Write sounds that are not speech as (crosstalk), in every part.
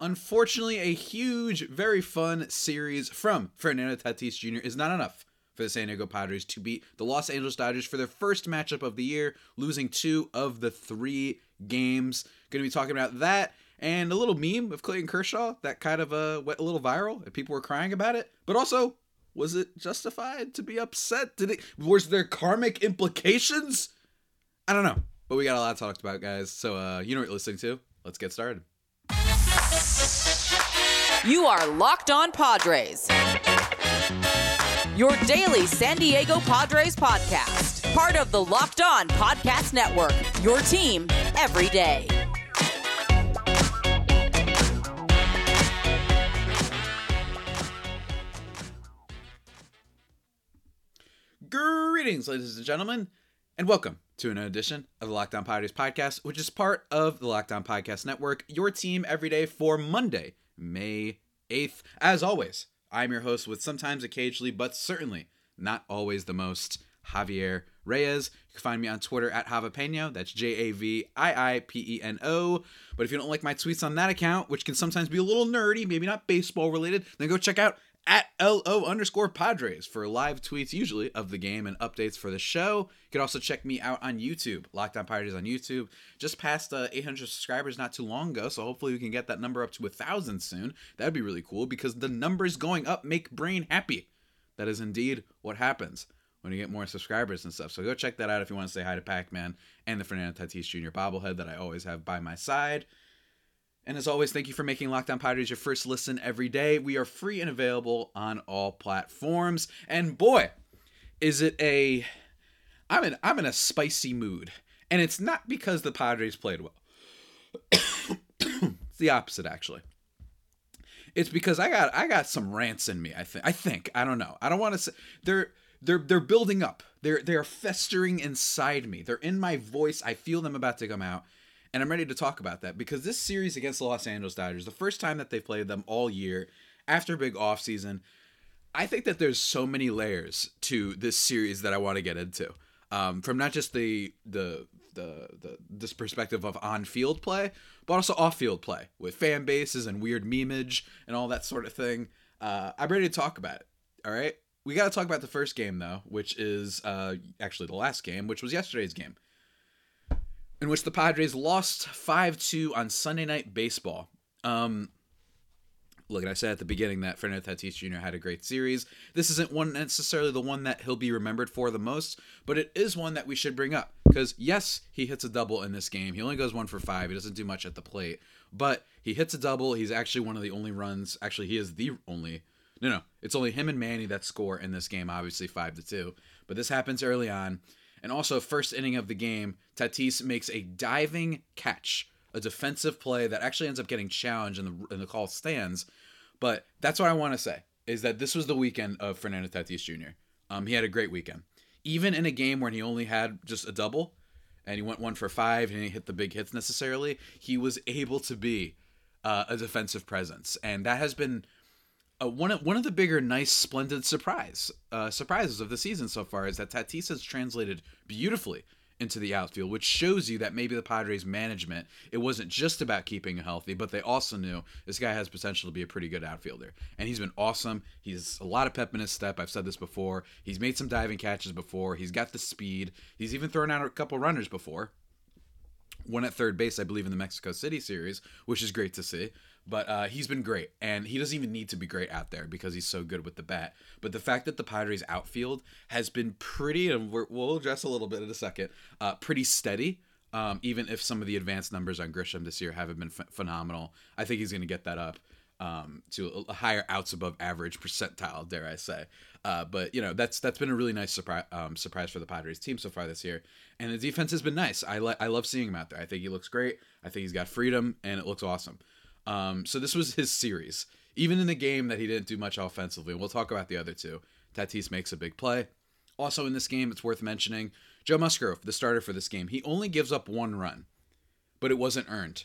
Unfortunately, a huge, very fun series from Fernando Tatis Jr. is not enough for the San Diego Padres to beat the Los Angeles Dodgers for their first matchup of the year, losing two of the three games. Going to be talking about that and a little meme of Clayton Kershaw that kind of uh, went a little viral and people were crying about it. But also, was it justified to be upset? Did it? Was there karmic implications? I don't know, but we got a lot to talk about, guys. So uh, you know what you're listening to. Let's get started. You are Locked On Padres. Your daily San Diego Padres podcast. Part of the Locked On Podcast Network. Your team every day. Greetings, ladies and gentlemen, and welcome to an edition of the Locked On Padres podcast, which is part of the Locked On Podcast Network, your team every day for Monday, May 8th. As always, I'm your host with sometimes, occasionally, but certainly not always the most, Javier Reyes. You can find me on Twitter at Javapeno. That's J A V I I P E N O. But if you don't like my tweets on that account, which can sometimes be a little nerdy, maybe not baseball related, then go check out at LO underscore Padres for live tweets, usually of the game and updates for the show. You can also check me out on YouTube, Locked On Padres on YouTube. Just passed uh, 800 subscribers not too long ago, so hopefully we can get that number up to a thousand soon. That'd be really cool because the numbers going up make brain happy. That is indeed what happens when you get more subscribers and stuff. So go check that out if you want to say hi to Pac Man and the Fernando Tatis Jr. bobblehead that I always have by my side. And as always, thank you for making Locked On Padres your first listen every day. We are free and available on all platforms. And boy, is it a I'm in I'm in a spicy mood. And it's not because the Padres played well. it's the opposite actually. It's because I got I got some rants in me, I think. I think. I don't know. I don't want to say they're they're they're building up. They're they're festering inside me. They're in my voice. I feel them about to come out and I'm ready to talk about that because this series against the Los Angeles Dodgers, the first time that they played them all year after a big offseason, I think that there's so many layers to this series that I want to get into. Um, from not just the, the the the this perspective of on-field play, but also off-field play with fan bases and weird memeage and all that sort of thing. Uh, I'm ready to talk about it. All right, we got to talk about the first game though, which is uh, actually the last game, which was yesterday's game in which the Padres lost 5 2 on Sunday Night Baseball. Um, look, I said at the beginning that Fernando Tatis Jr. had a great series. This isn't one necessarily the one that he'll be remembered for the most, but it is one that we should bring up. Because, yes, he hits a double in this game. He only goes one for five. He doesn't do much at the plate, but he hits a double. He's actually one of the only runs. Actually, he is the only. No, no, it's only him and Manny that score in this game, obviously 5 to 2. But this happens early on. And also, first inning of the game, Tatis makes a diving catch, a defensive play that actually ends up getting challenged in the in the call stands. But that's what I want to say is that this was the weekend of Fernando Tatis Jr. Um, he had a great weekend, even in a game where he only had just a double, and he went one for five and he hit the big hits necessarily. He was able to be uh, a defensive presence, and that has been uh, one of one of the bigger, nice, splendid surprise uh, surprises of the season so far is that Tatis has translated beautifully into the outfield, which shows you that maybe the Padres management it wasn't just about keeping him healthy, but they also knew this guy has potential to be a pretty good outfielder, and he's been awesome. He's a lot of pep in his step. I've said this before. He's made some diving catches before. He's got the speed. He's even thrown out a couple runners before. One at third base, I believe, in the Mexico City series, which is great to see. But uh, he's been great, and he doesn't even need to be great out there because he's so good with the bat. But the fact that the Padres outfield has been pretty, and we will address a little bit in a second, uh, pretty steady. Um, even if some of the advanced numbers on Grisham this year haven't been ph- phenomenal, I think he's going to get that up um, to a, higher outs above average percentile, dare I say. Uh, but you know that's that's been a really nice surprise um, surprise for the Padres team so far this year, and the defense has been nice. I like I love seeing him out there. I think he looks great. I think he's got freedom, and it looks awesome. Um, so this was his series. Even in the game that he didn't do much offensively, we'll talk about the other two. Tatis makes a big play. Also in this game, it's worth mentioning Joe Musgrove, the starter for this game. He only gives up one run, but it wasn't earned.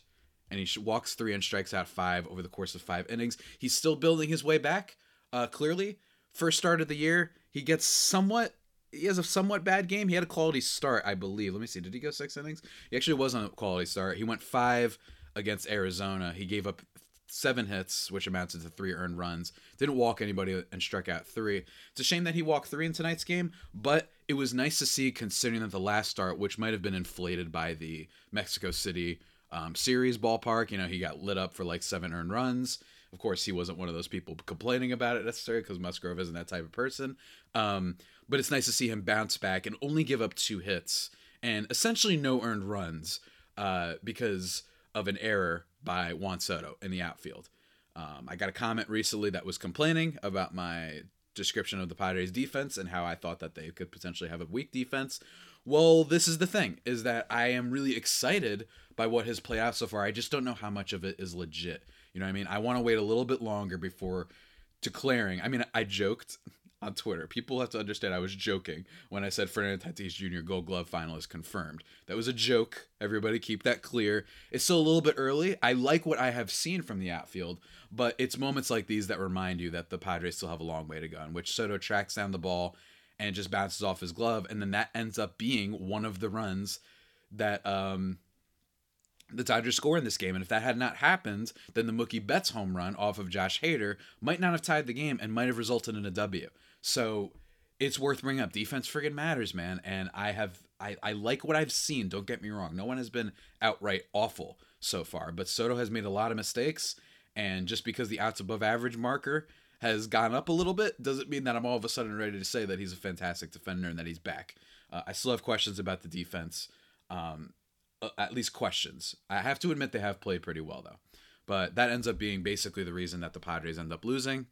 And he walks three and strikes out five over the course of five innings. He's still building his way back, uh, clearly. First start of the year, he gets somewhat he has a somewhat bad game. He had a quality start, I believe. Let me see. Did he go six innings? He actually wasn't a quality start. He went five against Arizona. He gave up seven hits, which amounted to three earned runs. Didn't walk anybody and struck out three. It's a shame that he walked three in tonight's game, but it was nice to see considering that the last start, which might have been inflated by the Mexico City um, series ballpark, you know, he got lit up for like seven earned runs. Of course, he wasn't one of those people complaining about it necessarily because Musgrove isn't that type of person. Um, but it's nice to see him bounce back and only give up two hits and essentially no earned runs uh, because of an error by Juan Soto in the outfield. Um, I got a comment recently that was complaining about my description of the Padres defense and how I thought that they could potentially have a weak defense. Well, this is the thing is that I am really excited by what has played out so far. I just don't know how much of it is legit. You know what I mean? I want to wait a little bit longer before declaring. I mean, I joked on Twitter. People have to understand I was joking when I said Fernando Tatis Jr. Gold Glove finalist confirmed. That was a joke. Everybody keep that clear. It's still a little bit early. I like what I have seen from the outfield, but it's moments like these that remind you that the Padres still have a long way to go. In which Soto tracks down the ball and just bounces off his glove, and then that ends up being one of the runs that um the Dodgers score in this game. And if that had not happened, then the Mookie Betts home run off of Josh Hader might not have tied the game and might have resulted in a W. So it's worth bringing up. Defense friggin' matters, man. And I have I, I like what I've seen. Don't get me wrong. No one has been outright awful so far, but Soto has made a lot of mistakes. And just because the outs above average marker has gone up a little bit doesn't mean that I'm all of a sudden ready to say that he's a fantastic defender and that he's back. Uh, I still have questions about the defense. Um, uh, at least questions. I have to admit they have played pretty well though. But that ends up being basically the reason that the Padres end up losing.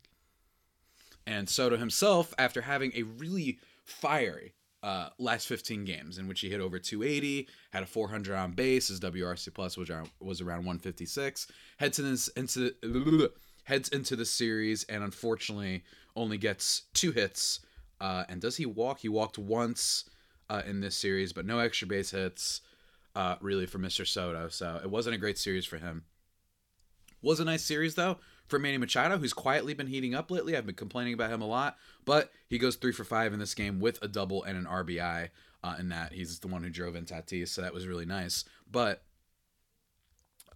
And Soto himself, after having a really fiery uh, last 15 games in which he hit over 280, had a 400 on base, his WRC plus was around, was around 156, heads into into heads into the series and unfortunately only gets two hits. Uh, and does he walk? He walked once uh, in this series, but no extra base hits uh, really for Mr. Soto. So it wasn't a great series for him. Was a nice series though for Manny Machado, who's quietly been heating up lately. I've been complaining about him a lot, but he goes three for five in this game with a double and an RBI. Uh, in that he's the one who drove in Tatis, so that was really nice. But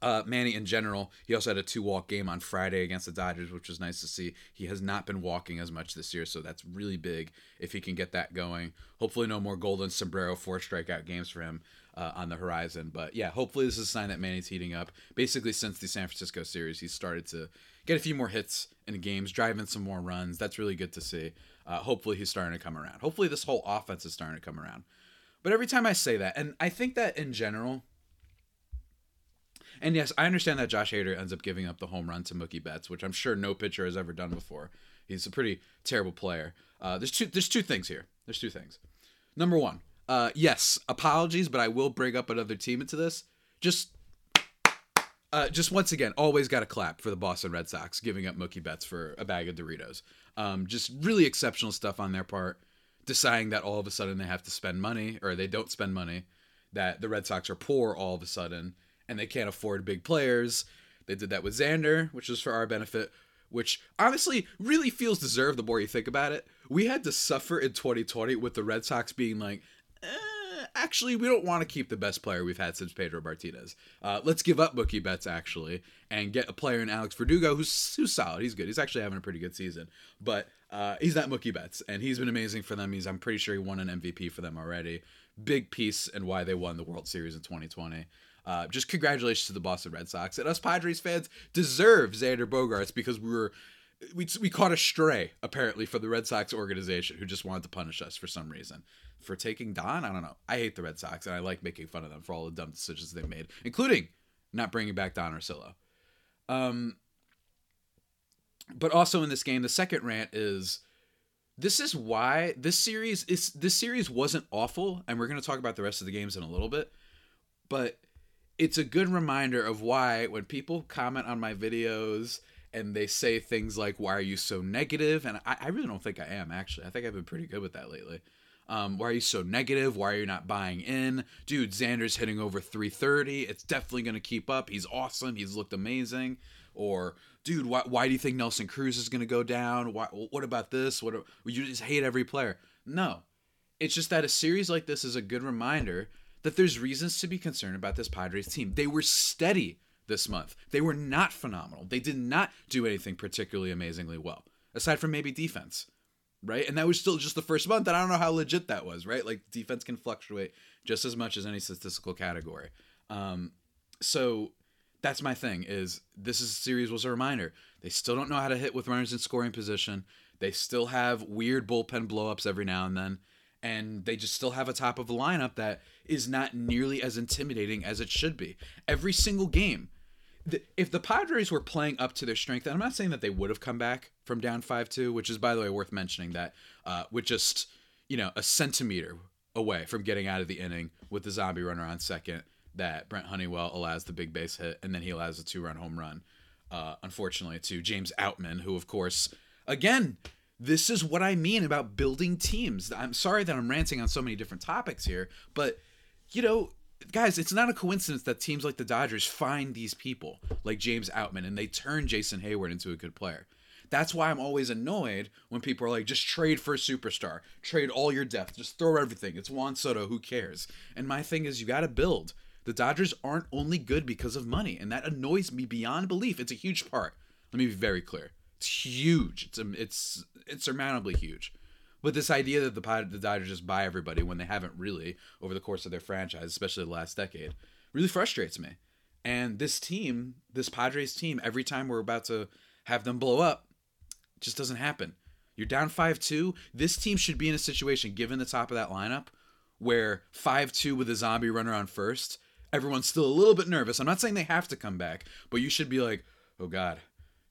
uh, Manny in general, he also had a two walk game on Friday against the Dodgers, which was nice to see. He has not been walking as much this year, so that's really big if he can get that going. Hopefully, no more golden sombrero four strikeout games for him uh, on the horizon. But yeah, hopefully this is a sign that Manny's heating up. Basically, since the San Francisco series, he's started to get a few more hits in games, driving some more runs. That's really good to see. Uh, hopefully he's starting to come around. Hopefully this whole offense is starting to come around. But every time I say that, and I think that in general, and yes, I understand that Josh Hader ends up giving up the home run to Mookie Betts, which I'm sure no pitcher has ever done before. He's a pretty terrible player. Uh, there's two. There's two things here. There's two things. Number one, uh, yes, apologies, but I will bring up another team into this. Just, uh, just once again, always got to clap for the Boston Red Sox giving up Mookie Betts for a bag of Doritos. Um, just really exceptional stuff on their part, deciding that all of a sudden they have to spend money or they don't spend money, that the Red Sox are poor all of a sudden and they can't afford big players. They did that with Xander, which was for our benefit, which honestly really feels deserved the more you think about it. We had to suffer in 2020 with the Red Sox being like, eh, actually, we don't want to keep the best player we've had since Pedro Martinez. Uh, let's give up Mookie Betts actually and get a player in Alex Verdugo who's who's solid. He's good. He's actually having a pretty good season, but uh, he's not Mookie Betts, and he's been amazing for them. He's I'm pretty sure he won an MVP for them already. Big piece in why they won the World Series in 2020. Uh, just congratulations to the Boston Red Sox and us Padres fans deserve Xander Bogaerts because we were we, we caught a stray apparently for the Red Sox organization who just wanted to punish us for some reason for taking Don. I don't know. I hate the Red Sox and I like making fun of them for all the dumb decisions they made, including not bringing back Don Orsillo. Um, but also in this game, the second rant is this is why this series is this series wasn't awful, and we're going to talk about the rest of the games in a little bit, but it's a good reminder of why when people comment on my videos and they say things like why are you so negative? And I, I really don't think i am actually. I think i've been pretty good with that lately. Um, why are you so negative? Why are you not buying in? Dude xander's hitting over 330 it's definitely going to keep up. He's awesome. He's looked amazing. Or dude why, why do you think nelson cruz is going to go down? Why, what about this? What you just hate every player. No. It's just that a series like this is a good reminder that there's reasons to be concerned about this padres team. They were steady this month. They were not phenomenal. They did not do anything particularly amazingly well, aside from maybe defense, right? And that was still just the first month. And I don't know how legit that was, right? Like defense can fluctuate just as much as any statistical category. Um, so that's my thing is this is series was a reminder. They still don't know how to hit with runners in scoring position. They still have weird bullpen blowups every now and then. And they just still have a top of the lineup that is not nearly as intimidating as it should be. Every single game. If the Padres were playing up to their strength, and I'm not saying that they would have come back from down 5 2, which is, by the way, worth mentioning that uh, with just, you know, a centimeter away from getting out of the inning with the zombie runner on second that Brent Honeywell allows the big base hit and then he allows a two run home run. Uh, unfortunately, to James Outman, who, of course, again, this is what I mean about building teams. I'm sorry that I'm ranting on so many different topics here, but, you know, guys, it's not a coincidence that teams like the Dodgers find these people like James Outman and they turn Jason Heyward into a good player. That's why I'm always annoyed when people are like, just trade for a superstar, trade all your depth, just throw everything. It's Juan Soto, who cares? And my thing is, you got to build. The Dodgers aren't only good because of money, and that annoys me beyond belief. It's a huge part. Let me be very clear. It's huge. It's um, it's insurmountably huge. But this idea that the the Dodgers just buy everybody when they haven't really over the course of their franchise, especially the last decade, really frustrates me. And this team, this Padres team, every time we're about to have them blow up, just doesn't happen. You're down 5 2. This team should be in a situation, given the top of that lineup, where 5 2 with a zombie runner on first everyone's still a little bit nervous. I'm not saying they have to come back, but you should be like, oh God,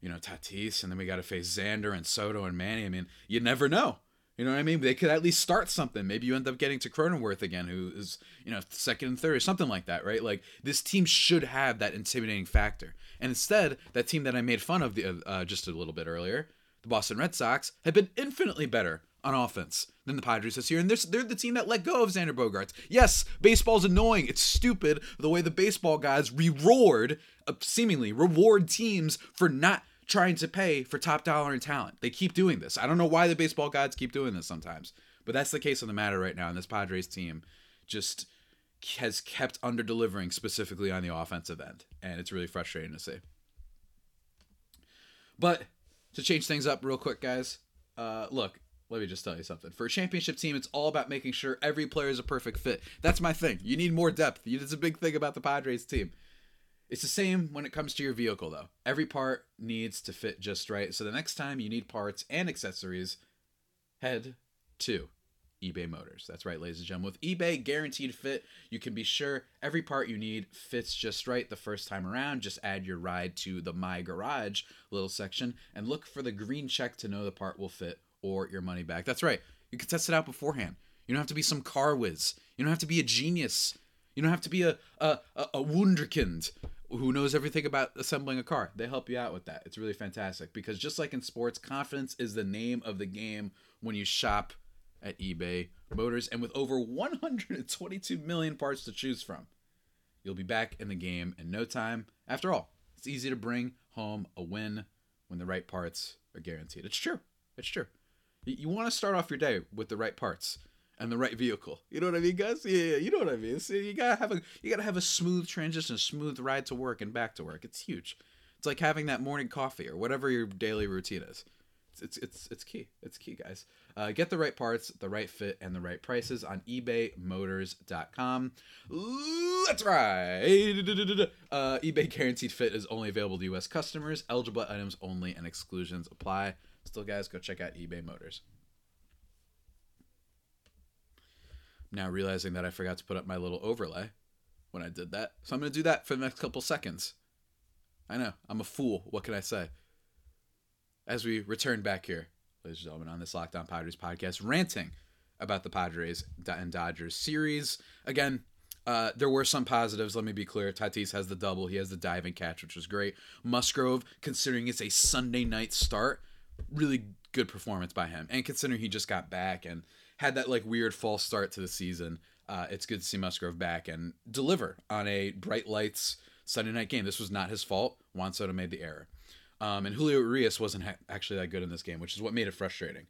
you know, Tatis, and then we got to face Xander and Soto and Manny. I mean, you never know. You know what I mean? They could at least start something. Maybe you end up getting to Cronenworth again, who is, you know, second and third or something like that, right? Like this team should have that intimidating factor. And instead, that team that I made fun of the, uh, just a little bit earlier, the Boston Red Sox, have been infinitely better on offense than the Padres this year. And they're, they're the team that let go of Xander Bogaerts. Yes, baseball's annoying. It's stupid the way the baseball guys reward, uh, seemingly reward teams for not trying to pay for top dollar and talent. They keep doing this. I don't know why the baseball gods keep doing this sometimes, but that's the case of the matter right now. And this Padres team just has kept under delivering specifically on the offensive end. And it's really frustrating to see. But to change things up real quick, guys, uh, look, let me just tell you something. For a championship team, it's all about making sure every player is a perfect fit. That's my thing. You need more depth. It's a big thing about the Padres team. It's the same when it comes to your vehicle, though. Every part needs to fit just right. So the next time you need parts and accessories, head to eBay Motors. That's right, ladies and gentlemen. With eBay Guaranteed Fit, you can be sure every part you need fits just right the first time around. Just add your ride to the My Garage little section and look for the green check to know the part will fit or your money back. That's right. You can test it out beforehand. You don't have to be some car whiz. You don't have to be a genius. You don't have to be a a, a, wunderkind who knows everything about assembling a car. They help you out with that. It's really fantastic because just like in sports, confidence is the name of the game when you shop at eBay Motors. And with over 122 million parts to choose from, you'll be back in the game in no time. After all, it's easy to bring home a win when the right parts are guaranteed. It's true. It's true. You want to start off your day with the right parts and the right vehicle. You know what I mean, guys? Yeah, you know what I mean. So you gotta have a you gotta have a smooth transition, smooth ride to work and back to work. It's huge. It's like having that morning coffee or whatever your daily routine is. It's it's it's, it's key. It's key, guys. Uh, get the right parts, the right fit, and the right prices on ebaymotors.com. That's right. Uh, eBay Guaranteed Fit is only available to U.S. customers. Eligible items only, and exclusions apply. Still, guys, go check out eBay Motors. Now realizing that I forgot to put up my little overlay when I did that. So I'm going to do that for the next couple seconds. I know, I'm a fool. What can I say? As we return back here, ladies and gentlemen, on this Locked On Padres podcast, ranting about the Padres and Dodgers series. Again, uh, there were some positives. Let me be clear. Tatis has the double. He has the diving catch, which was great. Musgrove, considering it's a Sunday night start, really good performance by him. And considering he just got back and had that like weird false start to the season, uh, it's good to see Musgrove back and deliver on a bright lights Sunday night game. This was not his fault. Juan Soto made the error. Um, and Julio Urias wasn't ha- actually that good in this game, which is what made it frustrating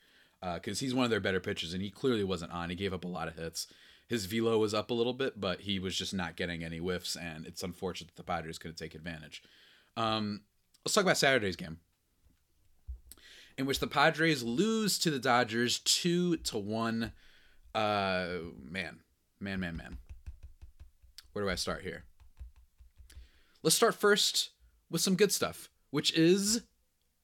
because uh, he's one of their better pitchers and he clearly wasn't on. He gave up a lot of hits. his velo was up a little bit, but he was just not getting any whiffs, and it's unfortunate that the Padres couldn't take advantage. Um, let's talk about Saturday's game, in which the Padres lose to the Dodgers two to one. Uh, man, man, man, man. Where do I start here? Let's start first with some good stuff, which is,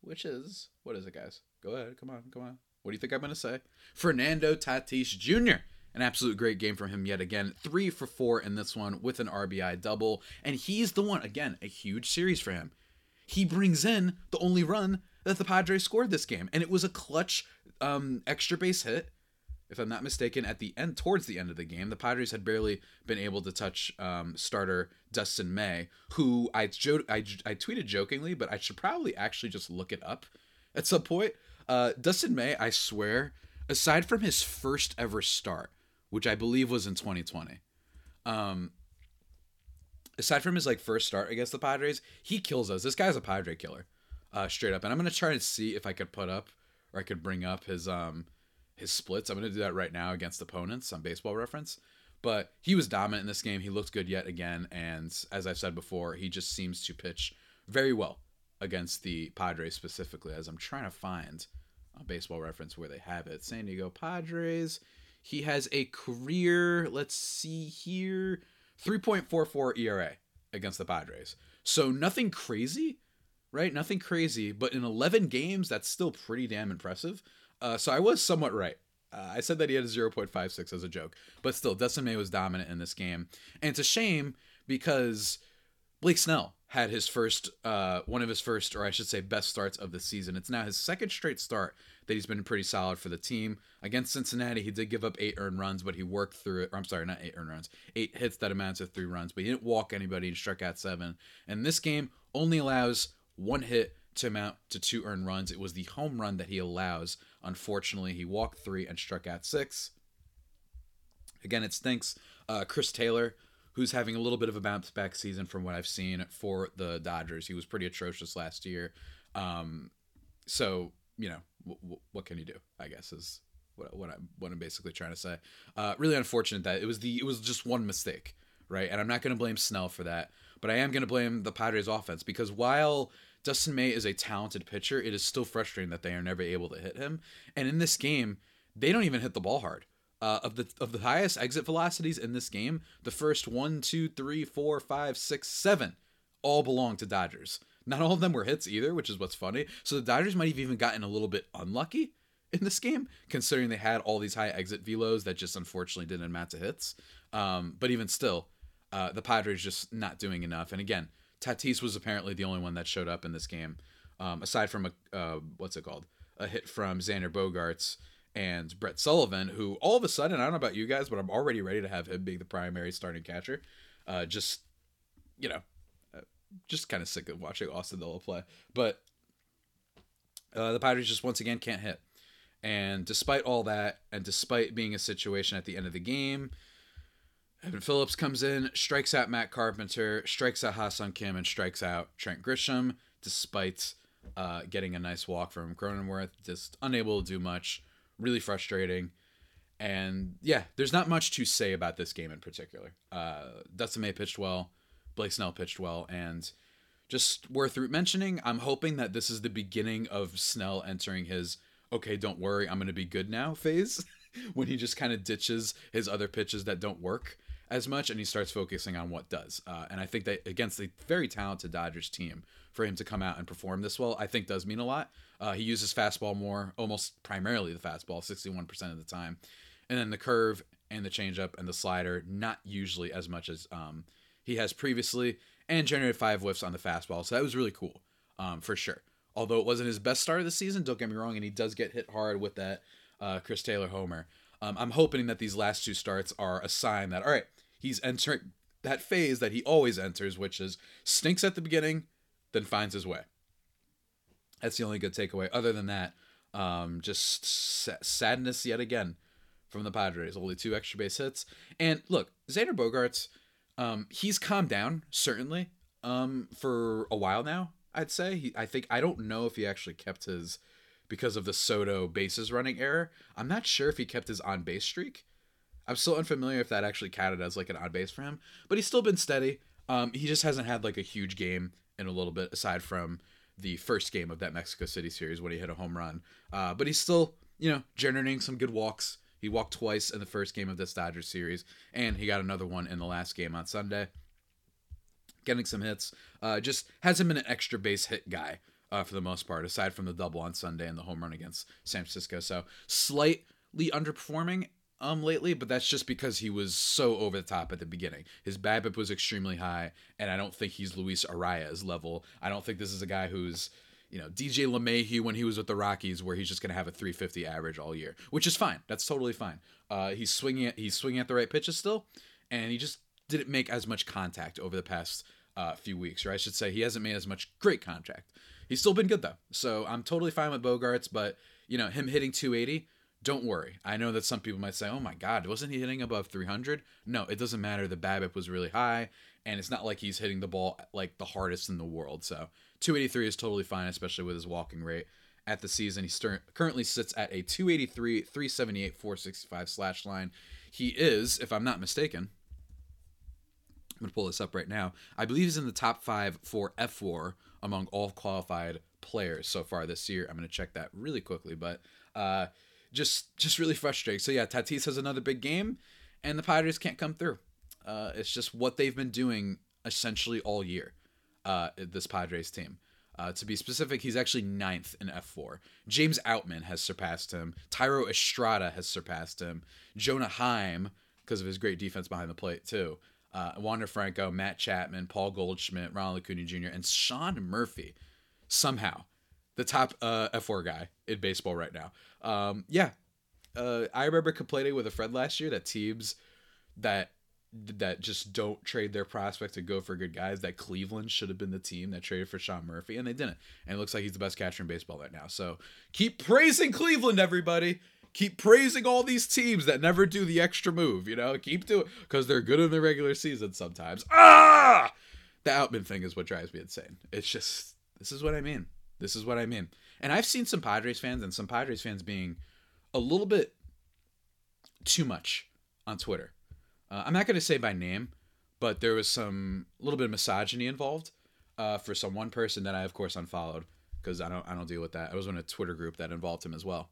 which is, what is it, guys? Go ahead, come on, come on. What do you think I'm gonna say? Fernando Tatis Jr. An absolute great game from him yet again. Three for four in this one with an RBI double. And he's the one, again, a huge series for him. He brings in the only run that the Padres scored this game. And it was a clutch um, extra base hit. If I'm not mistaken, at the end, towards the end of the game, the Padres had barely been able to touch um, starter Dustin May, who I, jo- I, I tweeted jokingly, but I should probably actually just look it up at some point. Uh, Dustin May, I swear, aside from his first ever start, which I believe was in 2020. Um, aside from his like first start against the Padres, he kills us. This guy's a Padre killer, uh, straight up. And I'm gonna try and see if I could put up or I could bring up his um his splits. I'm gonna do that right now against opponents on Baseball Reference. But he was dominant in this game. He looked good yet again, and as I've said before, he just seems to pitch very well against the Padres specifically. As I'm trying to find on Baseball Reference where they have it, San Diego Padres. He has a career, let's see here, 3.44 ERA against the Padres. So nothing crazy, right? Nothing crazy, but in 11 games, that's still pretty damn impressive. Uh, so I was somewhat right. Uh, I said that he had a 0.56 as a joke, but still, May was dominant in this game. And it's a shame because Blake Snell had his first, uh, one of his first, or I should say, best starts of the season. It's now his second straight start that he's been pretty solid for the team. Against Cincinnati, he did give up eight earned runs, but he worked through it. Or, I'm sorry, not eight earned runs, eight hits that amounts to three runs, but he didn't walk anybody and struck out seven. And this game only allows one hit to amount to two earned runs. It was the home run that he allows. Unfortunately, he walked three and struck out six. Again, it stinks. Uh, Chris Taylor, who's having a little bit of a bounce back season from what I've seen for the Dodgers. He was pretty atrocious last year. Um, so you know, w- w- what can you do? I guess is what what I'm what I'm basically trying to say. Uh, really unfortunate that it was the it was just one mistake, right? And I'm not going to blame Snell for that, but I am going to blame the Padres offense because while Dustin May is a talented pitcher, it is still frustrating that they are never able to hit him. And in this game, they don't even hit the ball hard. Uh, of the of the highest exit velocities in this game, the first one, two, three, four, five, six, seven, all belong to Dodgers. Not all of them were hits either, which is what's funny. So the Dodgers might have even gotten a little bit unlucky in this game, considering they had all these high exit velos that just unfortunately didn't amount to hits. Um, but even still, uh, the Padres just not doing enough. And again, Tatis was apparently the only one that showed up in this game, um, aside from a uh, what's it called, a hit from Xander Bogaerts and Brett Sullivan, who all of a sudden, I don't know about you guys, but I'm already ready to have him be the primary starting catcher. Uh, just, you know, uh, just kind of sick of watching Austin Nola play. But uh, the Padres just once again can't hit. And despite all that, and despite being a situation at the end of the game, Evan Phillips comes in, strikes out Matt Carpenter, strikes out Ha-Seong Kim, and strikes out Trent Grisham, despite uh, getting a nice walk from Cronenworth. Just unable to do much really frustrating. And yeah, there's not much to say about this game in particular. Uh, Dustin May pitched well, Blake Snell pitched well, and just worth mentioning, I'm hoping that this is the beginning of Snell entering his okay, don't worry, I'm going to be good now (laughs) phase (laughs) when he just kind of ditches his other pitches that don't work as much and he starts focusing on what does. Uh, and I think that against a very talented Dodgers team, for him to come out and perform this well, I think does mean a lot. Uh, he uses fastball more, almost primarily the fastball, 61% of the time. And then the curve and the changeup and the slider, not usually as much as um, he has previously, and generated five whiffs on the fastball. So that was really cool um, for sure. Although it wasn't his best start of the season, don't get me wrong, and he does get hit hard with that uh, Chris Taylor homer. Um, I'm hoping that these last two starts are a sign that, all right, he's entering that phase that he always enters, which is stinks at the beginning, then finds his way. That's the only good takeaway. Other than that, um, just sadness yet again from the Padres. Only two extra base hits. And look, Xander Bogaerts, um, he's calmed down certainly um, for a while now. I'd say. He, I think I don't know if he actually kept his because of the Soto bases running error. I'm not sure if he kept his on base streak. I'm still unfamiliar if that actually counted as like an odd base for him, but he's still been steady. Um, he just hasn't had like a huge game in a little bit, aside from the first game of that Mexico City series when he hit a home run. Uh, but he's still, you know, generating some good walks. He walked twice in the first game of this Dodgers series, and he got another one in the last game on Sunday. Getting some hits. Uh, just hasn't been an extra base hit guy uh, for the most part, aside from the double on Sunday and the home run against San Francisco. So slightly underperforming um lately, but that's just because he was so over the top at the beginning. His BABIP was extremely high, and I don't think he's Luis Arraez level. I don't think this is a guy who's you know DJ LeMahieu when he was with the Rockies, where he's just going to have a 350 average all year, which is fine. That's totally fine. Uh, he's swinging at, he's swinging at the right pitches still, and he just didn't make as much contact over the past uh, few weeks, or I should say, he hasn't made as much great contact. He's still been good though, so I'm totally fine with Bogaerts, But you know him hitting 280 don't worry. I know that some people might say, "Oh my God, wasn't he hitting above 300?" No, it doesn't matter. The BABIP was really high, and it's not like he's hitting the ball like the hardest in the world. So 283 is totally fine, especially with his walking rate at the season. He stern- currently sits at a 283, 378, 465 slash line. He is, if I'm not mistaken, I'm gonna pull this up right now. I believe he's in the top five for fWAR among all qualified players so far this year. I'm gonna check that really quickly, but. Uh, just just really frustrating. So yeah, Tatis has another big game, and the Padres can't come through. Uh, it's just what they've been doing essentially all year. Uh, this Padres team. Uh, to be specific, he's actually ninth in fWAR. James Outman has surpassed him. Thairo Estrada has surpassed him. Jonah Heim, because of his great defense behind the plate, too. Uh, Wander Franco, Matt Chapman, Paul Goldschmidt, Ronald Acuna Jr., and Sean Murphy somehow the top uh, fWAR guy in baseball right now. Um, yeah, uh, I remember complaining with a friend last year that teams that that just don't trade their prospects to go for good guys. That Cleveland should have been the team that traded for Sean Murphy, and they didn't. And it looks like he's the best catcher in baseball right now. So keep praising Cleveland, everybody. Keep praising all these teams that never do the extra move. You know, keep doing because they're good in the regular season sometimes. Ah, the Outman thing is what drives me insane. It's just this is what I mean. This is what I mean. And I've seen some Padres fans and some Padres fans being a little bit too much on Twitter. Uh, I'm not going to say by name, but there was some little bit of misogyny involved uh, for some one person that I of course unfollowed because I don't I don't deal with that. I was in a Twitter group that involved him as well,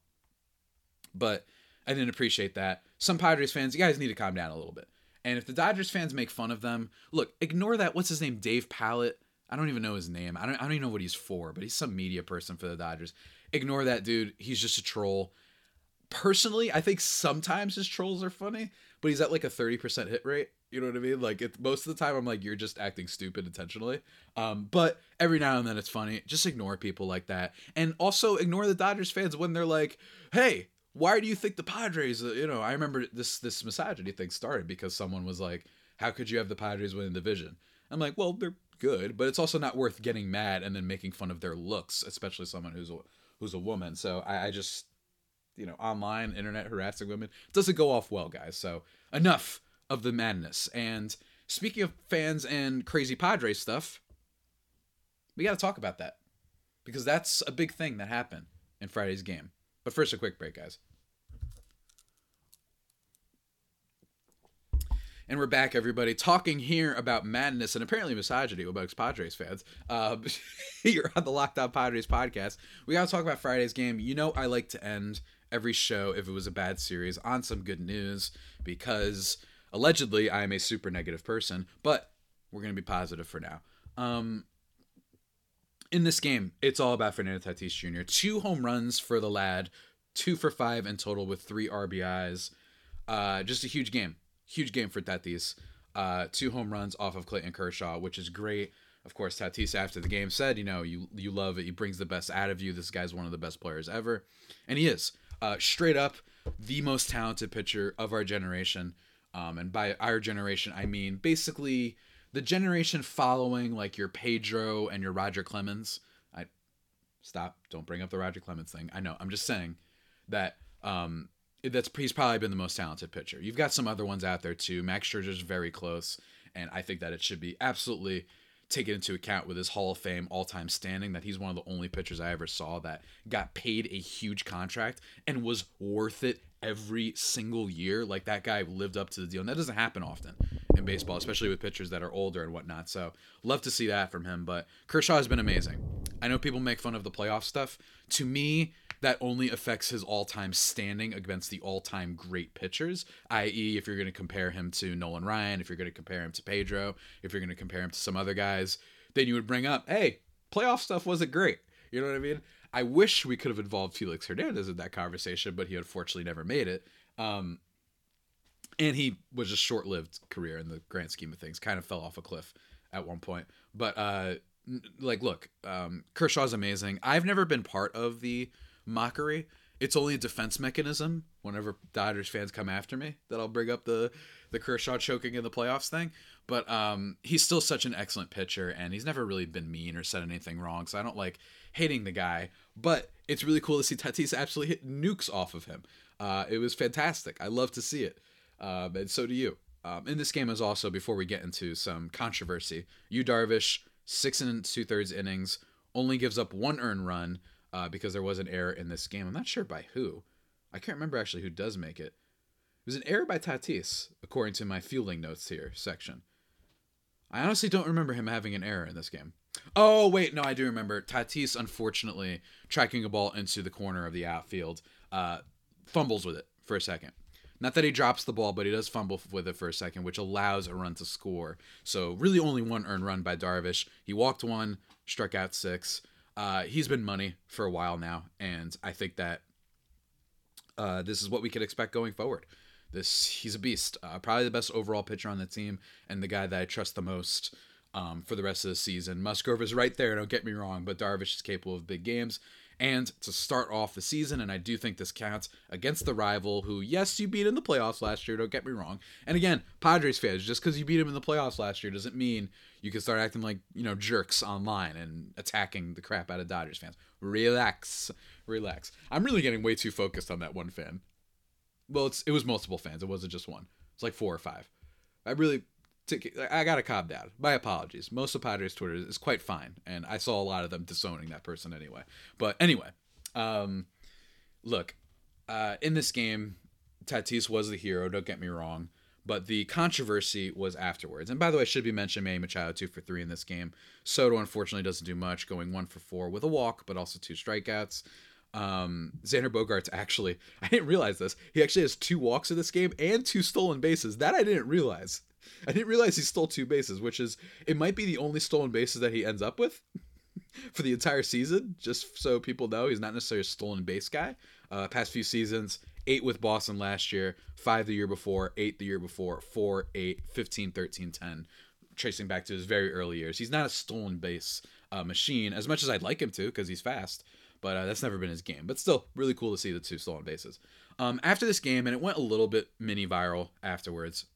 but I didn't appreciate that. Some Padres fans, you guys need to calm down a little bit. And if the Dodgers fans make fun of them, look, ignore that. What's his name? Dave Pallett I don't even know his name. I don't, I don't even know what he's for, but he's some media person for the Dodgers. Ignore that dude. He's just a troll. Personally, I think sometimes his trolls are funny, but he's at like a 30% hit rate. You know what I mean? Like it, most of the time, I'm like, you're just acting stupid intentionally. Um, but every now and then it's funny. Just ignore people like that. And also ignore the Dodgers fans when they're like, hey, why do you think the Padres, uh, you know, I remember this, this misogyny thing started because someone was like, how could you have the Padres win the division? I'm like, well, they're good, but it's also not worth getting mad and then making fun of their looks, especially someone who's a, who's a woman. So I, I just, you know, online internet harassing women doesn't go off well, guys. So enough of the madness. And speaking of fans and crazy Padre stuff, we got to talk about that because that's a big thing that happened in Friday's game. But first, a quick break, guys. And we're back, everybody, talking here about madness and apparently misogyny amongst Padres fans. Uh, (laughs) you're on the Locked On Padres podcast. We got to talk about Friday's game. You know, I like to end every show, if it was a bad series, on some good news because allegedly I am a super negative person, but we're going to be positive for now. Um, in this game, it's all about Fernando Tatis Jr. Two home runs for the lad, two for five in total with three RBIs. Uh, just a huge game huge game for Tatis. Uh, two home runs off of Clayton Kershaw, which is great. Of course, Tatis after the game said, you know, you you love it. He brings the best out of you. This guy's one of the best players ever, and he is. Uh, straight up, the most talented pitcher of our generation. Um, and by our generation, I mean basically the generation following like your Pedro and your Roger Clemens. I stop. Don't bring up the Roger Clemens thing. I know. I'm just saying that um, that's he's probably been the most talented pitcher. You've got some other ones out there too. Max Scherzer's very close, and I think that it should be absolutely taken into account with his Hall of Fame all-time standing that he's one of the only pitchers I ever saw that got paid a huge contract and was worth it every single year. Like that guy lived up to the deal, and that doesn't happen often in baseball, especially with pitchers that are older and whatnot. So love to see that from him. But Kershaw has been amazing. I know people make fun of the playoff stuff. To me, that only affects his all-time standing against the all-time great pitchers. I.e., if you're going to compare him to Nolan Ryan, if you're going to compare him to Pedro, if you're going to compare him to some other guys, then you would bring up, hey, playoff stuff wasn't great. You know what I mean? I wish we could have involved Felix Hernandez in that conversation, but he unfortunately never made it. Um, and he was a short-lived career in the grand scheme of things. Kind of fell off a cliff at one point. But uh, like, look, um, Kershaw's amazing. I've never been part of the mockery. It's only a defense mechanism. Whenever Dodgers fans come after me, that I'll bring up the the Kershaw choking in the playoffs thing. But um, he's still such an excellent pitcher, and he's never really been mean or said anything wrong. So I don't like hating the guy. But it's really cool to see (laughs) Tatis absolutely hit nukes off of him. Uh, it was fantastic. I love to see it, um, and so do you. Um, in this game is also before we get into some controversy. Yu Darvish six and two thirds innings only gives up one earned run uh, because there was an error in this game. I'm not sure by who. I can't remember actually who does make it. It was an error by Tatis, according to my fielding notes here section. I honestly don't remember him having an error in this game. Oh wait, no, I do remember. Tatis, unfortunately, tracking a ball into the corner of the outfield, uh, fumbles with it for a second. Not that he drops the ball, but he does fumble with it for a second, which allows a run to score. So really, only one earned run by Darvish. He walked one, struck out six. Uh, he's been money for a while now, and I think that uh, this is what we could expect going forward. This he's a beast. Uh, probably the best overall pitcher on the team, and the guy that I trust the most um, for the rest of the season. Musgrove is right there. Don't get me wrong, but Darvish is capable of big games. And to start off the season, and I do think this counts against the rival who, yes, you beat in the playoffs last year, don't get me wrong. And again, Padres fans, just because you beat him in the playoffs last year doesn't mean you can start acting like, you know, jerks online and attacking the crap out of Dodgers fans. Relax. Relax. I'm really getting way too focused on that one fan. Well, it's it was multiple fans. It wasn't just one. It's like four or five. I really I gotta calm down. My apologies. Most of Padres Twitter is quite fine, and I saw a lot of them disowning that person anyway. But anyway, um, look, uh, in this game, Tatis was the hero. Don't get me wrong, but the controversy was afterwards. And by the way, should be mentioned Manny Machado two for three in this game. Soto unfortunately doesn't do much, going one for four with a walk, but also two strikeouts. Um, Xander Bogaerts actually, (laughs) I didn't realize this. He actually has two walks in this game and two stolen bases. That I didn't realize. I didn't realize he stole two bases, which is it might be the only stolen bases that he ends up with (laughs) for the entire season. Just so people know, he's not necessarily a stolen base guy. Uh, past few seasons, eight with Boston last year, five the year before, eight the year before, four, eight, 15, 13, 10, tracing back to his very early years. He's not a stolen base uh, machine as much as I'd like him to because he's fast, but uh, that's never been his game. But still, really cool to see the two stolen bases. Um, after this game, and it went a little bit mini viral afterwards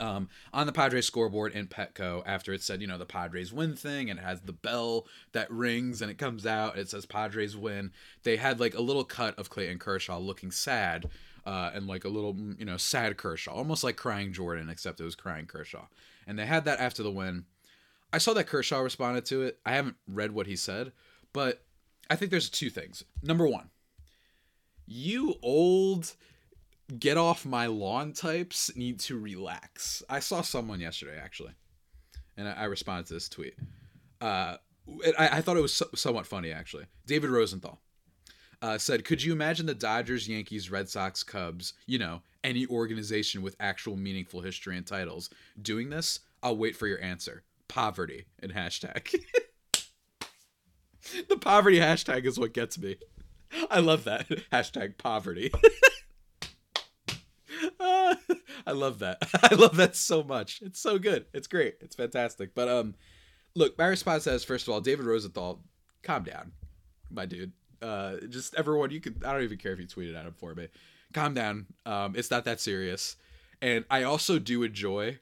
um, on the Padres scoreboard in Petco after it said, you know, the Padres win thing and it has the bell that rings and it comes out. And it says Padres win. They had like a little cut of Clayton Kershaw looking sad uh, and like a little, you know, sad Kershaw, almost like crying Jordan, except it was crying Kershaw. And they had that after the win. I saw that Kershaw responded to it. I haven't read what he said, but I think there's two things. Number one, you old get off my lawn types need to relax. I saw someone yesterday actually, and I, I responded to this tweet. Uh, I, I, thought it was so, somewhat funny actually. David Rosenthal uh, said, "Could you imagine the Dodgers, Yankees, Red Sox, Cubs, you know, any organization with actual meaningful history and titles doing this? I'll wait for your answer. Poverty and hashtag." (laughs) the poverty hashtag is what gets me. I love that (laughs) hashtag poverty. (laughs) I love that. (laughs) I love that so much. It's so good. It's great. It's fantastic. But um, look, my response says first of all, David Rosenthal, calm down, my dude. Uh, just everyone, you could. I don't even care if you tweeted at him for me. Calm down. Um, it's not that serious. And I also do enjoy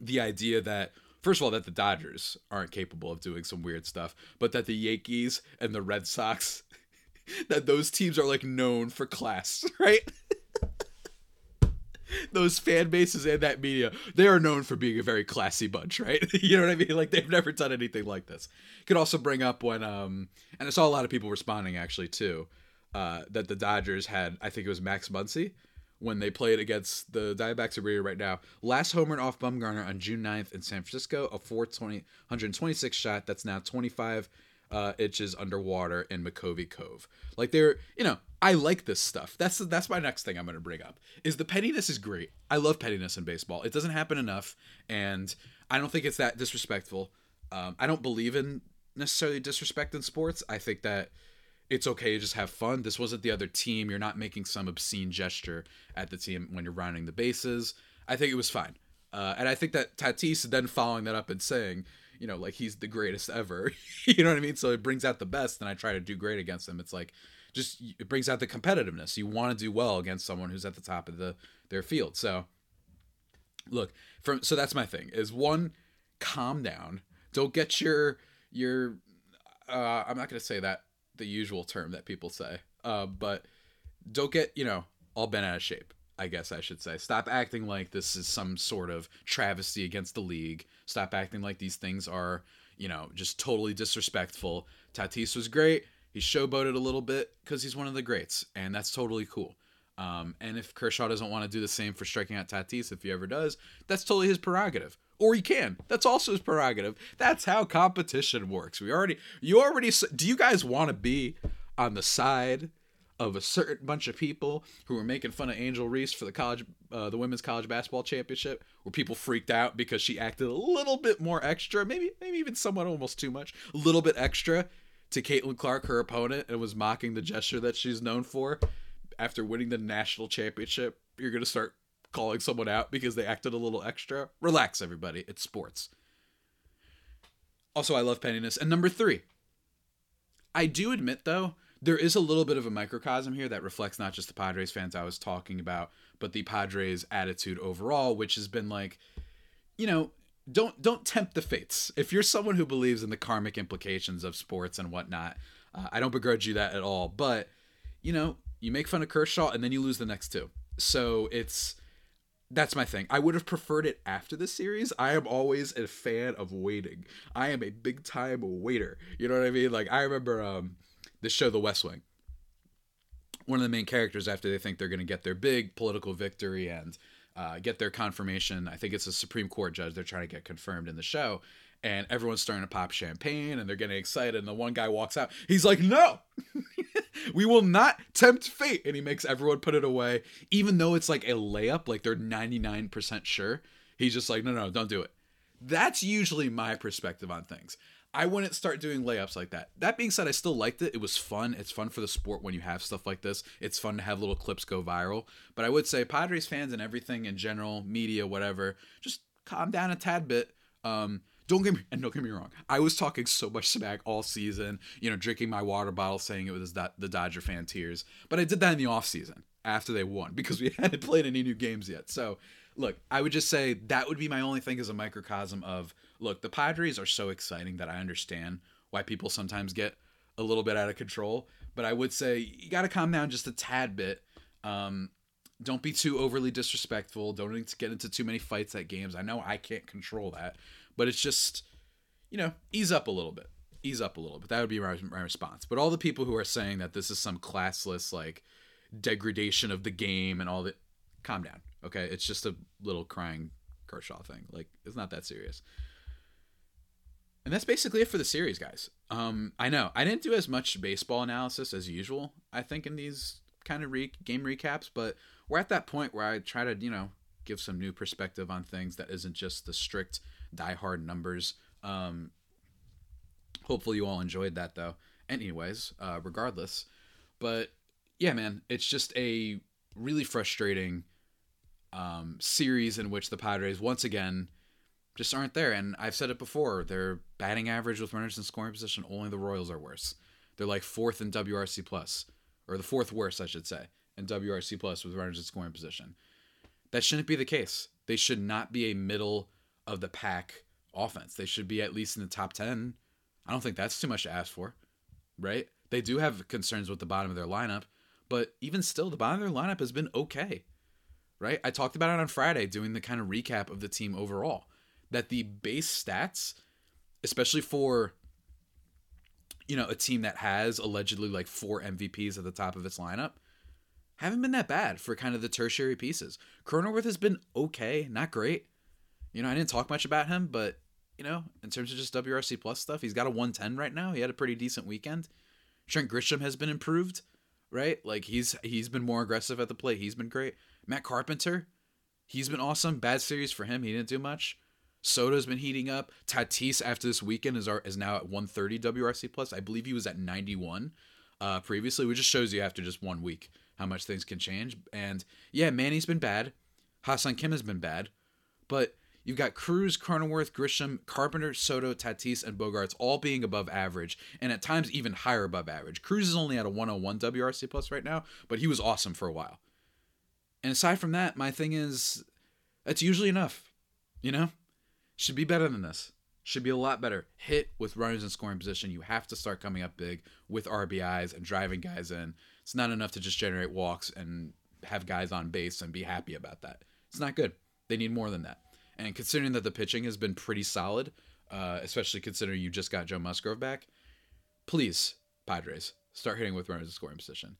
the idea that first of all that the Dodgers aren't capable of doing some weird stuff, but that the Yankees and the Red Sox (laughs) that those teams are like known for class, (laughs) right? Those fan bases and that media, they are known for being a very classy bunch, right? (laughs) you know what I mean? Like they've never done anything like this. Could also bring up when um and I saw a lot of people responding actually too. uh, that the Dodgers had. I think it was Max Muncy when they played against the Diamondbacks are right now. Last homer off Bumgarner on June 9th in San Francisco, a 420, 126 shot that's now 25 uh, inches underwater in McCovey Cove. Like they're, you know, I like this stuff. That's that's my next thing I'm going to bring up. Is the pettiness is great. I love pettiness in baseball. It doesn't happen enough, and I don't think it's that disrespectful. Um, I don't believe in necessarily disrespect in sports. I think that it's okay to just have fun. This wasn't the other team. You're not making some obscene gesture at the team when you're rounding the bases. I think it was fine. Uh, and I think that Tatis then following that up and saying, you know, like he's the greatest ever. (laughs) you know what I mean? So it brings out the best, and I try to do great against him. It's like just it brings out the competitiveness. You want to do well against someone who's at the top of the their field. So look, from so that's my thing is one, calm down. Don't get your your uh, I'm not gonna say that the usual term that people say. Uh, but don't get, you know, all bent out of shape. I guess I should say. Stop acting like this is some sort of travesty against the league. Stop acting like these things are, you know, just totally disrespectful. Tatis was great. He showboated a little bit because he's one of the greats, and that's totally cool. Um, and if Kershaw doesn't want to do the same for striking out Tatis, if he ever does, that's totally his prerogative or he can. That's also his prerogative. That's how competition works. We already, you already, do you guys want to be on the side of a certain bunch of people who were making fun of Angel Reese for the college, uh, the women's college basketball championship, where people freaked out because she acted a little bit more extra, maybe, maybe even somewhat almost too much, a little bit extra to Caitlin Clark, her opponent, and was mocking the gesture that she's known for after winning the national championship. You're gonna start calling someone out because they acted a little extra. Relax, everybody. It's sports. Also, I love pettiness. And number three, I do admit, though, there is a little bit of a microcosm here that reflects not just the Padres fans I was talking about, but the Padres' attitude overall, which has been like, you know, don't don't tempt the fates. If you're someone who believes in the karmic implications of sports and whatnot, uh, I don't begrudge you that at all. But you know, you make fun of Kershaw and then you lose the next two. So it's that's my thing. I would have preferred it after the series. I am always a fan of waiting. I am a big time waiter. You know what I mean? Like I remember um the show The West Wing. One of the main characters after they think they're going to get their big political victory and uh, get their confirmation. I think it's a Supreme Court judge they're trying to get confirmed in the show. And everyone's starting to pop champagne and they're getting excited. And the one guy walks out. He's like, No, (laughs) we will not tempt fate. And he makes everyone put it away, even though it's like a layup, like they're 99% sure. He's just like, no, no, don't do it. That's usually my perspective on things. I wouldn't start doing layups like that. That being said, I still liked it. It was fun. It's fun for the sport when you have stuff like this. It's fun to have little clips go viral. But I would say Padres fans and everything in general, media, whatever, just calm down a tad bit. Um, don't get me and don't get me wrong. I was talking so much smack all season, you know, drinking my water bottle, saying it was the Dodger fan tears. But I did that in the off season after they won (laughs) because we hadn't played any new games yet. So look, I would just say that would be my only thing as a microcosm of look, the Padres are so exciting that I understand why people sometimes get a little bit out of control. But I would say you got to calm down just a tad bit. Um, don't be too overly disrespectful. Don't get into too many fights at games. I know I can't control that, but it's just, you know, ease up a little bit. Ease up a little bit. That would be my, my response. But all the people who are saying that this is some classless, like, degradation of the game and all that, calm down. Okay. It's just a little crying Kershaw thing. Like, it's not that serious. And that's basically it for the series, guys. Um, I know I didn't do as much baseball analysis as usual. I think in these kind of re- game recaps, but we're at that point where I try to, you know, give some new perspective on things that isn't just the strict die-hard numbers. Um, hopefully you all enjoyed that though. Anyways, uh, regardless, but yeah, man, it's just a really frustrating um, series in which the Padres once again just aren't there. And I've said it before, their batting average with runners in scoring position, only the Royals are worse. They're like fourth in WRC plus, or the fourth worst, I should say, in WRC plus with runners in scoring position. That shouldn't be the case. They should not be a middle of the pack offense. They should be at least in the top 10. I don't think that's too much to ask for, right? They do have concerns with the bottom of their lineup, but even still, the bottom of their lineup has been okay, right? I talked about it on Friday doing the kind of recap of the team overall that the base stats, especially for you know, a team that has allegedly like four MVPs at the top of its lineup haven't been that bad for kind of the tertiary pieces. Cronenworth has been okay, not great. You know, I didn't talk much about him, but you know, in terms of just WRC plus stuff, he's got a 110 right now. He had a pretty decent weekend. Trent Grisham has been improved, right? Like he's he's been more aggressive at the plate. He's been great. Matt Carpenter, he's been awesome. Bad series for him. He didn't do much. Soto's been heating up. Tatis after this weekend is our, is now at 130 WRC plus. I believe he was at 91 uh, previously, which just shows you after just one week how much things can change. And yeah, Manny's been bad. Ha-Seong Kim has been bad, but you've got Cruz, Cronenworth, Grisham, Carpenter, Soto, Tatis, and Bogaerts all being above average, and at times even higher above average. Cruz is only at a 101 WRC plus right now, but he was awesome for a while. And aside from that, my thing is that's usually enough. You know? Should be better than this. Should be a lot better. Hit with runners in scoring position. You have to start coming up big with RBIs and driving guys in. It's not enough to just generate walks and have guys on base and be happy about that. It's not good. They need more than that. And considering that the pitching has been pretty solid, uh, especially considering you just got Joe Musgrove back, please, Padres, start hitting with runners in scoring position.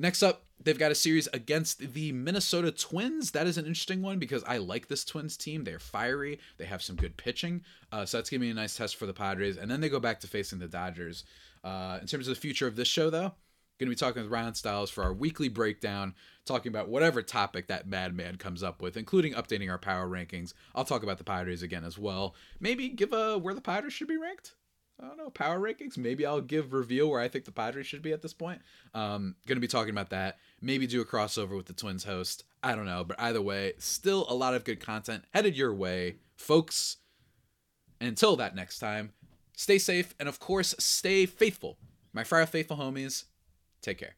Next up, they've got a series against the Minnesota Twins. That is an interesting one because I like this Twins team. They're fiery. They have some good pitching. Uh, so that's going to be a nice test for the Padres. And then they go back to facing the Dodgers. Uh, in terms of the future of this show, though, going to be talking with Ryan Stiles for our weekly breakdown, talking about whatever topic that madman comes up with, including updating our power rankings. I'll talk about the Padres again as well. Maybe give a where the Padres should be ranked. I don't know, power rankings. Maybe I'll give reveal where I think the Padres should be at this point. Um, gonna be talking about that. Maybe do a crossover with the Twins host. I don't know, but either way, still a lot of good content headed your way, folks. Until that next time, stay safe and of course stay faithful. My Friar Faithful homies, take care.